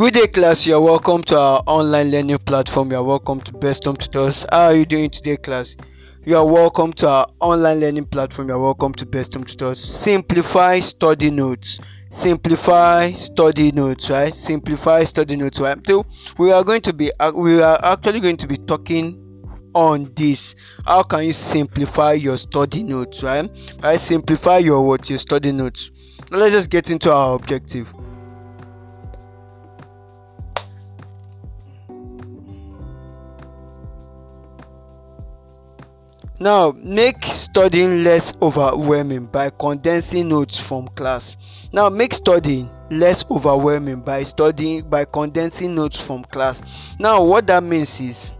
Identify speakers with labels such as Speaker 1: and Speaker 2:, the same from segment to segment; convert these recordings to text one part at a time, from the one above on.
Speaker 1: Good day, class. You're welcome to our online learning platform. You're welcome to Best Home Tutors. How are you doing today, class? You are welcome to our online learning platform. You're welcome to Best Home Tutors. Simplify study notes. Simplify study notes, right? Simplify study notes, right? So we are going to be uh, we are actually going to be talking on this how can you simplify your study notes right right simplify your what your study notes now let's just get into our objective Now, make studying less overwhelming by condensing notes from class. Now, make studying less overwhelming by studying by condensing notes from class. Now, what that means is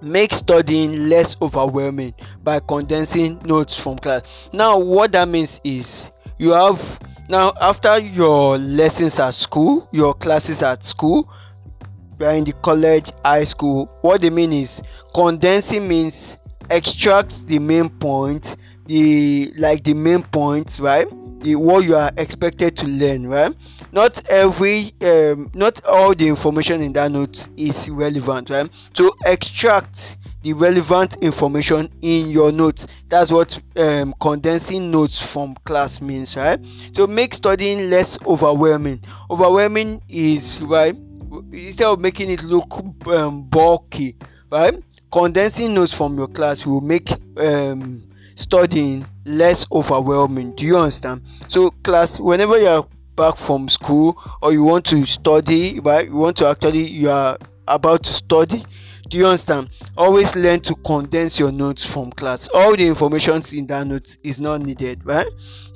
Speaker 1: make studying less overwhelming by condensing notes from class. Now, what that means is you have now after your lessons at school, your classes at school, you are in the college, high school. What they mean is condensing means extract the main point the like the main points right? The what you are expected to learn right? Not every um, not all the information in that note is relevant right? So extract the relevant information in your notes that's what um, condensing notes from class means right? So make studying less overwhelming. Overwhelming is right instead of making it look um, bulky right condensing notes from your class will make um, studying less overwhelming. Do you understand? So class whenever you're back from school or you want to study right you want to actually you are about to study do you understand? Always learn to condense your notes from class. All the information in that note is not needed right?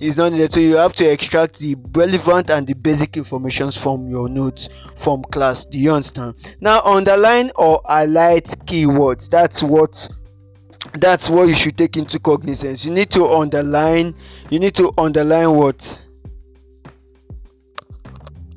Speaker 1: It's not needed. So you have to extract the relevant and the basic information from your notes from class. Do you understand? Now underline or highlight keywords. That's what that's what you should take into cognizance. You need to underline you need to underline what?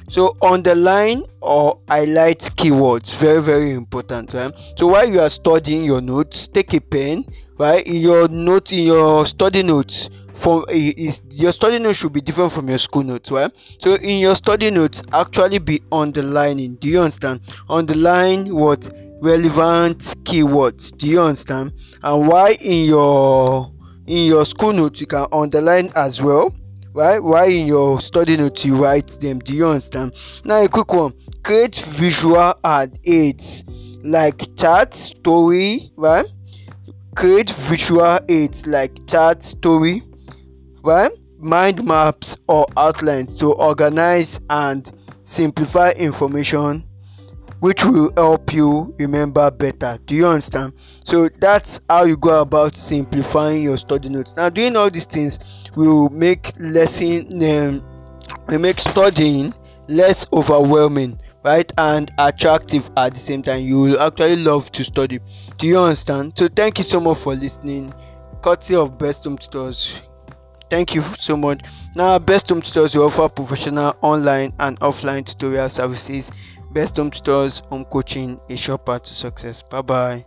Speaker 1: So underline or highlight keywords very very important right? So while you are studying your notes take a pen right? In your note in your study notes from is your study notes should be different from your school notes right? So in your study notes actually be underlining. Do you understand? Underline what? Relevant keywords. Do you understand? And why in your in your school notes you can underline as well right why in your study notes you write them? Do you understand? Now a quick one. Create visual ad aids like chart story right create visual aids like chart story right mind maps or outlines to organize and simplify information which will help you remember better. Do you understand? So that's how you go about simplifying your study notes. Now doing all these things will make lesson um, will make studying less overwhelming right and attractive at the same time. You will actually love to study. Do you understand? So thank you so much for listening. Courtesy of best home tutors. Thank you so much. Now best home tutors we offer professional online and offline tutorial services Best Home Tutors Home Coaching, a short path to success. Bye bye.